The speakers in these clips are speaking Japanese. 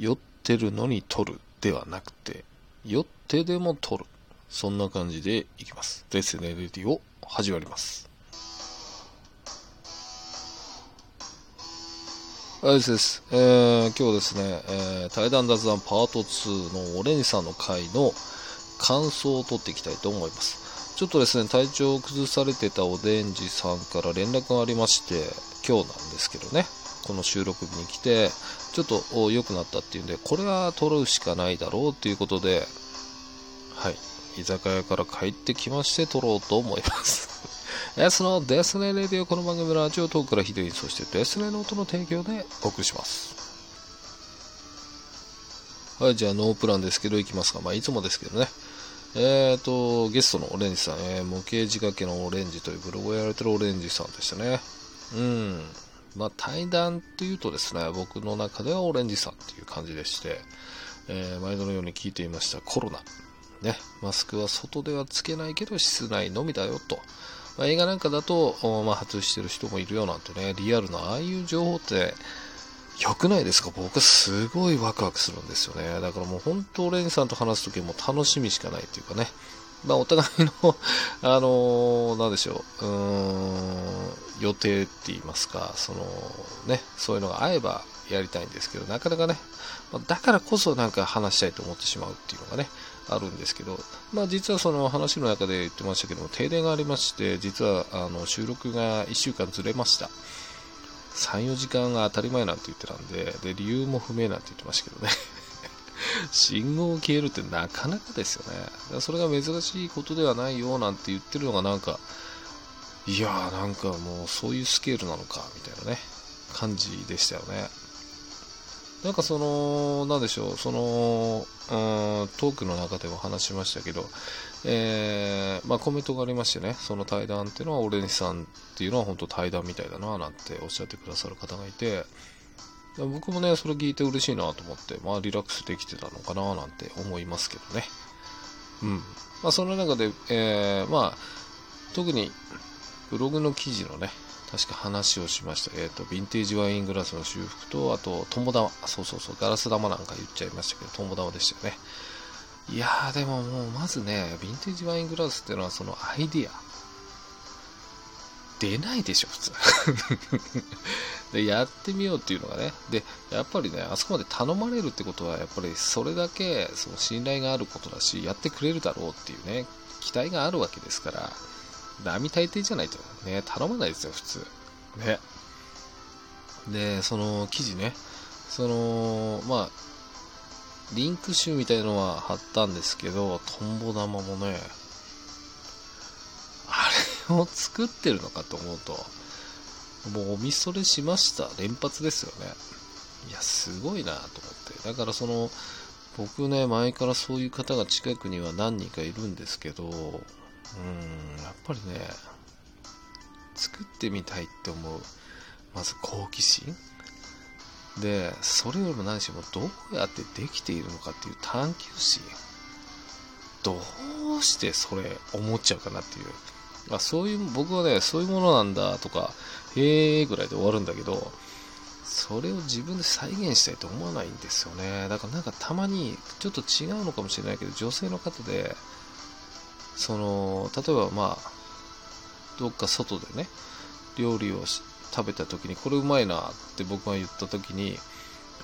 酔ってるのに撮るではなくて、酔ってでも撮る。そんな感じでいきます。ですね、レディオ始まります。はい、です。えー、今日はですね、えー、対談雑談パート2のオレンジさんの回の感想を取っていきたいと思います。ちょっとですね、体調を崩されてたオレンジさんから連絡がありまして、今日なんですけどね、この収録日に来て、ちょっと良くなったっていうんで、これは撮るしかないだろうっていうことで、はい、居酒屋から帰ってきまして撮ろうと思います。S のデスネレディオこの番組のラジオトークからヒデインそしてデスネの音の提供でお送りします。はい、じゃあノープランですけど行きますか。まあいつもですけどね。えっ、ー、と、ゲストのオレンジさん、えー、模型仕掛けのオレンジというブログをやられてるオレンジさんでしたね。うん。まあ対談っていうとですね、僕の中ではオレンジさんっていう感じでして、えー、毎度のように聞いていましたコロナ。ね、マスクは外ではつけないけど室内のみだよと。まあ、映画なんかだと、まあ、外してる人もいるよなんてね、リアルなああいう情報って良くないですか？僕はすごいワクワクするんですよね。だからもう本当、オレンジさんと話すときも楽しみしかないっていうかね。まあ、お互いの あのー、なんでしょう、うーん、予定って言いますか、その、ね、そういうのが合えばやりたいんですけど、なかなかね、まだからこそなんか話したいと思ってしまうっていうのがね、あるんですけど、まあ、実はその話の中で言ってましたけども、停電がありまして、実はあの収録が1週間ずれました。3、4時間が当たり前なんて言ってたんで、で、理由も不明なんて言ってましたけどね。信号を消えるってなかなかですよね。それが珍しいことではないよなんて言ってるのがなんか、いやーなんかもうそういうスケールなのか、みたいなね、感じでしたよね。なんかその、なんでしょう、その、うん、トークの中でも話しましたけど、えー、まあ、コメントがありましてね、その対談っていうのは、オレンジさんっていうのは本当対談みたいだな、なんておっしゃってくださる方がいて、僕もね、それ聞いて嬉しいなと思って、まあ、リラックスできてたのかな、なんて思いますけどね。うん。まあ、その中で、えー、まあ、特に、ブログの記事のね、確か話をしました。えっ、ー、と、ヴィンテージワイングラスの修復と、あと、友玉。そうそうそう、ガラス玉なんか言っちゃいましたけど、友玉でしたよね。いやー、でももう、まずね、ヴィンテージワイングラスっていうのは、そのアイディア。出ないでしょ、普通。で、やってみようっていうのがね。で、やっぱりね、あそこまで頼まれるってことは、やっぱりそれだけ、その信頼があることだし、やってくれるだろうっていうね、期待があるわけですから、並大抵じゃないとね、頼まないですよ、普通。ね。で、その記事ね、その、まあ、リンク集みたいのは貼ったんですけど、トンボ玉もね、あれを作ってるのかと思うと、もうおみそれしました。連発ですよね。いや、すごいなと思って。だからその、僕ね、前からそういう方が近くには何人かいるんですけど、うんやっぱりね作ってみたいって思うまず好奇心でそれよりも何しろどうやってできているのかっていう探求心どうしてそれ思っちゃうかなっていうあそういう僕はねそういうものなんだとかへえぐらいで終わるんだけどそれを自分で再現したいと思わないんですよね。だからなんかたまにちょっと違うのかもしれないけど女性の方でその例えばまあどっか外でね料理を食べた時にこれうまいなって僕が言った時に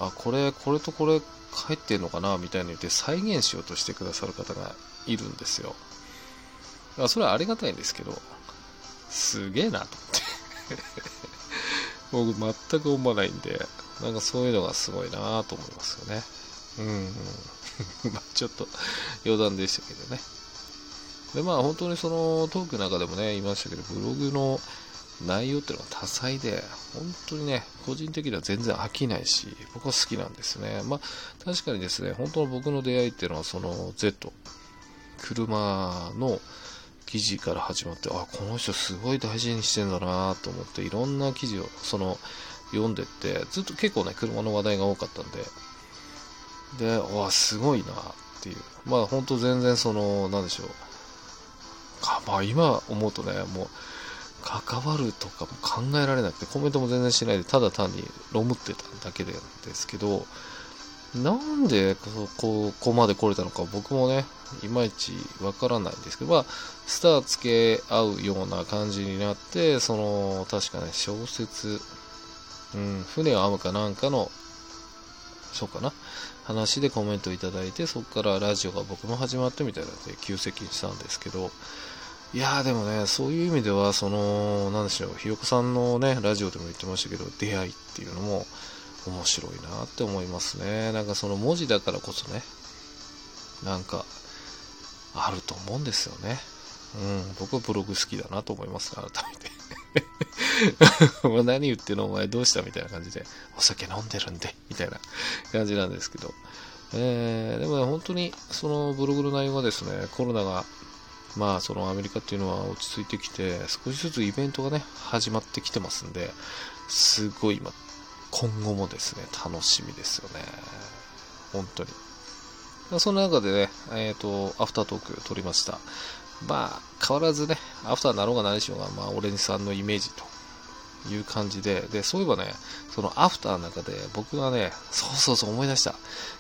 あこれこれとこれ入ってんのかなみたいに言って再現しようとしてくださる方がいるんですよ。だからそれはありがたいんですけどすげえなと思って。僕全く思わないんでなんかそういうのがすごいなと思いますよね。うん、うん、まあちょっと余談でしたけどね。で、まあ本当にそのトークの中でもね、言いましたけど、ブログの内容っていうのは多彩で、本当にね、個人的には全然飽きないし、僕は好きなんですね。まあ確かにですね、本当の僕の出会いっていうのはその Z、車の記事から始まって、あ、この人すごい大事にしてんだなと思って、いろんな記事をその読んでって、ずっと結構ね、車の話題が多かったんで、で、わ、すごいなっていう。まあ本当全然その、なんでしょう。か、まあ今思うとね、もう、関わるとかも考えられなくて、コメントも全然しないで、ただ単にロムってただけですけど、なんでここまで来れたのか僕もね、いまいちわからないんですけど、まあ、スターつけ合うような感じになって、その、確かね、小説、うん、船を編むかなんかの、そうかな、話でコメントいただいて、そこからラジオが僕も始まってみたいなので、急席したんですけど、いやーでもね、そういう意味では、その、なんでしょう、ひろこさんのね、ラジオでも言ってましたけど、出会いっていうのも面白いなって思いますね。なんかその文字だからこそね、なんか、あると思うんですよね。うん、僕はブログ好きだなと思います、改めて。何言ってんのお前どうしたみたいな感じで、お酒飲んでるんで、みたいな感じなんですけど。えー、でもね、本当にそのブログの内容はですね、コロナがまあそのアメリカっていうのは落ち着いてきて少しずつイベントがね始まってきてますんですごい今今後もですね楽しみですよね。本当に。その中でねえっ、ー、とアフタートーク撮りました。まあ変わらずねアフターになろうが何しようがまあオレンジさんのイメージという感じで、で、そういえばね、そのアフターの中で僕がね、そうそうそう思い出した。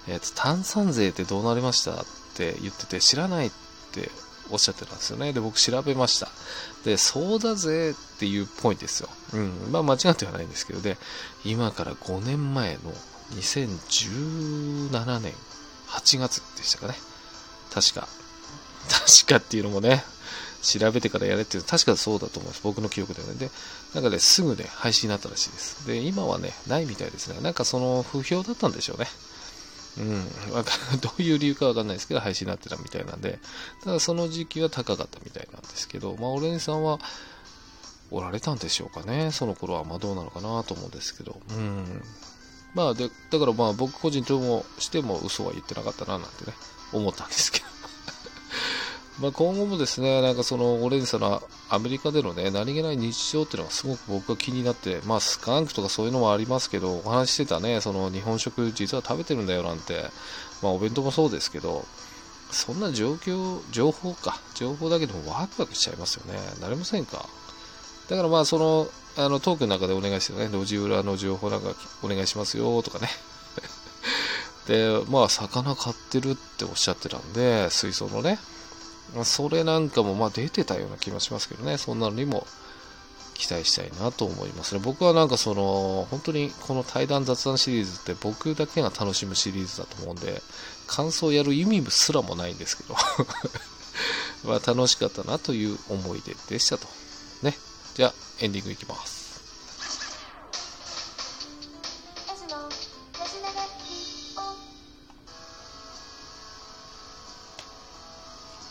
えっ、ー、と、炭酸税ってどうなりましたって言ってて、知らないっておっしゃってたんですよね。で、僕調べました。で、そうだぜっていうっぽいんですよ。うん。まあ間違ってはないんですけど、で、今から5年前の2017年8月でしたかね。確か。確かっていうのもね、調べてからやれっていうの確かそうだと思います。僕の記憶ではね。で、なんかね、すぐね、配信になったらしいです。で、今はね、ないみたいですね。なんかその不評だったんでしょうね。うん、どういう理由かわかんないですけど、廃止になってたみたいなんで、ただその時期は高かったみたいなんですけど、まあ、オレンジさんは、おられたんでしょうかね。その頃は、まあどうなのかなと思うんですけど。うん。まあで、だからまあ僕個人ともしても嘘は言ってなかったななんてね、思ったんですけど。まあ今後もですね、なんかそのオレンジさんのアメリカでのね、何気ない日常っていうのがすごく僕は気になって、まあスカンクとかそういうのもありますけど、お話ししてたね、その日本食実は食べてるんだよなんて、まあお弁当もそうですけど、そんな状況、情報か、情報だけでもワクワクしちゃいますよね。なりませんか？だからまあその、あのトークの中でお願いしてね、路地裏の情報なんかお願いしますよとかね。で、まあ魚買ってるっておっしゃってたんで、水槽のね、それなんかもまあ出てたような気もしますけどね、そんなのにも期待したいなと思いますね。僕はなんかその、本当にこの対談雑談シリーズって僕だけが楽しむシリーズだと思うんで、感想をやる意味すらもないんですけど まあ楽しかったなという思い出でしたと。ね。じゃあ、エンディングいきます。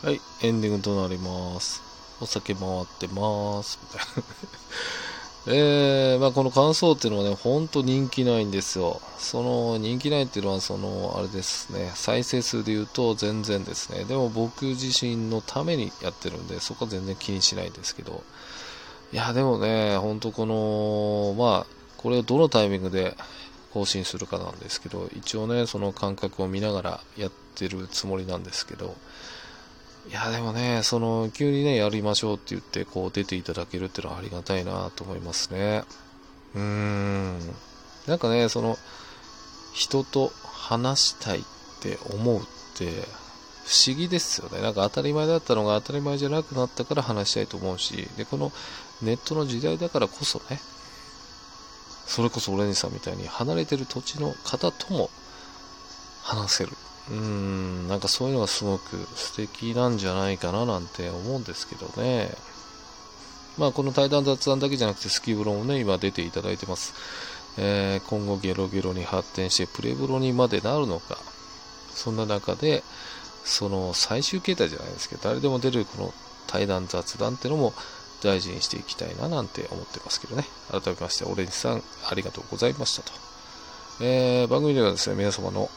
はい、エンディングとなります。お酒回ってます。みたいなえー、まあこの感想っていうのはね、ほんと人気ないんですよ。その人気ないっていうのは、その、あれですね、再生数で言うと全然ですね。でも僕自身のためにやってるんで、そこは全然気にしないんですけど。いや、でもね、ほんとこの、まあ、これをどのタイミングで更新するかなんですけど、一応ね、その感覚を見ながらやってるつもりなんですけど、や、でもね、その、急にね、やりましょうって言って、こう、出ていただけるっていうのはありがたいなと思いますね。うーん。なんかね、その、人と話したいって思うって、不思議ですよね。なんか当たり前だったのが当たり前じゃなくなったから話したいと思うし、で、このネットの時代だからこそね、それこそオレンジさんみたいに離れてる土地の方とも話せる。うん、なんかそういうのがすごく素敵なんじゃないかななんて思うんですけどね。まあこの対談雑談だけじゃなくてスキブロもね、今出ていただいてます。えー、今後ゲロゲロに発展してプレブロにまでなるのか。そんな中で、その最終形態じゃないですけど、誰でも出るこの対談雑談ってのも大事にしていきたいななんて思ってますけどね。改めまして、オレンジさんありがとうございましたと。えー、番組ではですね、皆様の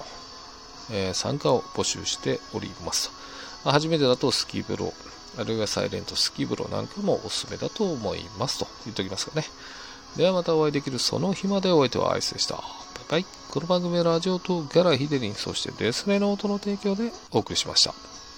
えー、参加を募集しております。初めてだとスキーブロー、あるいはサイレントスキーブローなんかもおすすめだと思いますと言っておきますかね。ではまたお会いできるその日までお相手はアイスでした。バイバイ。この番組はラジオとギャラヒデリン、そしてデスレの音の提供でお送りしました。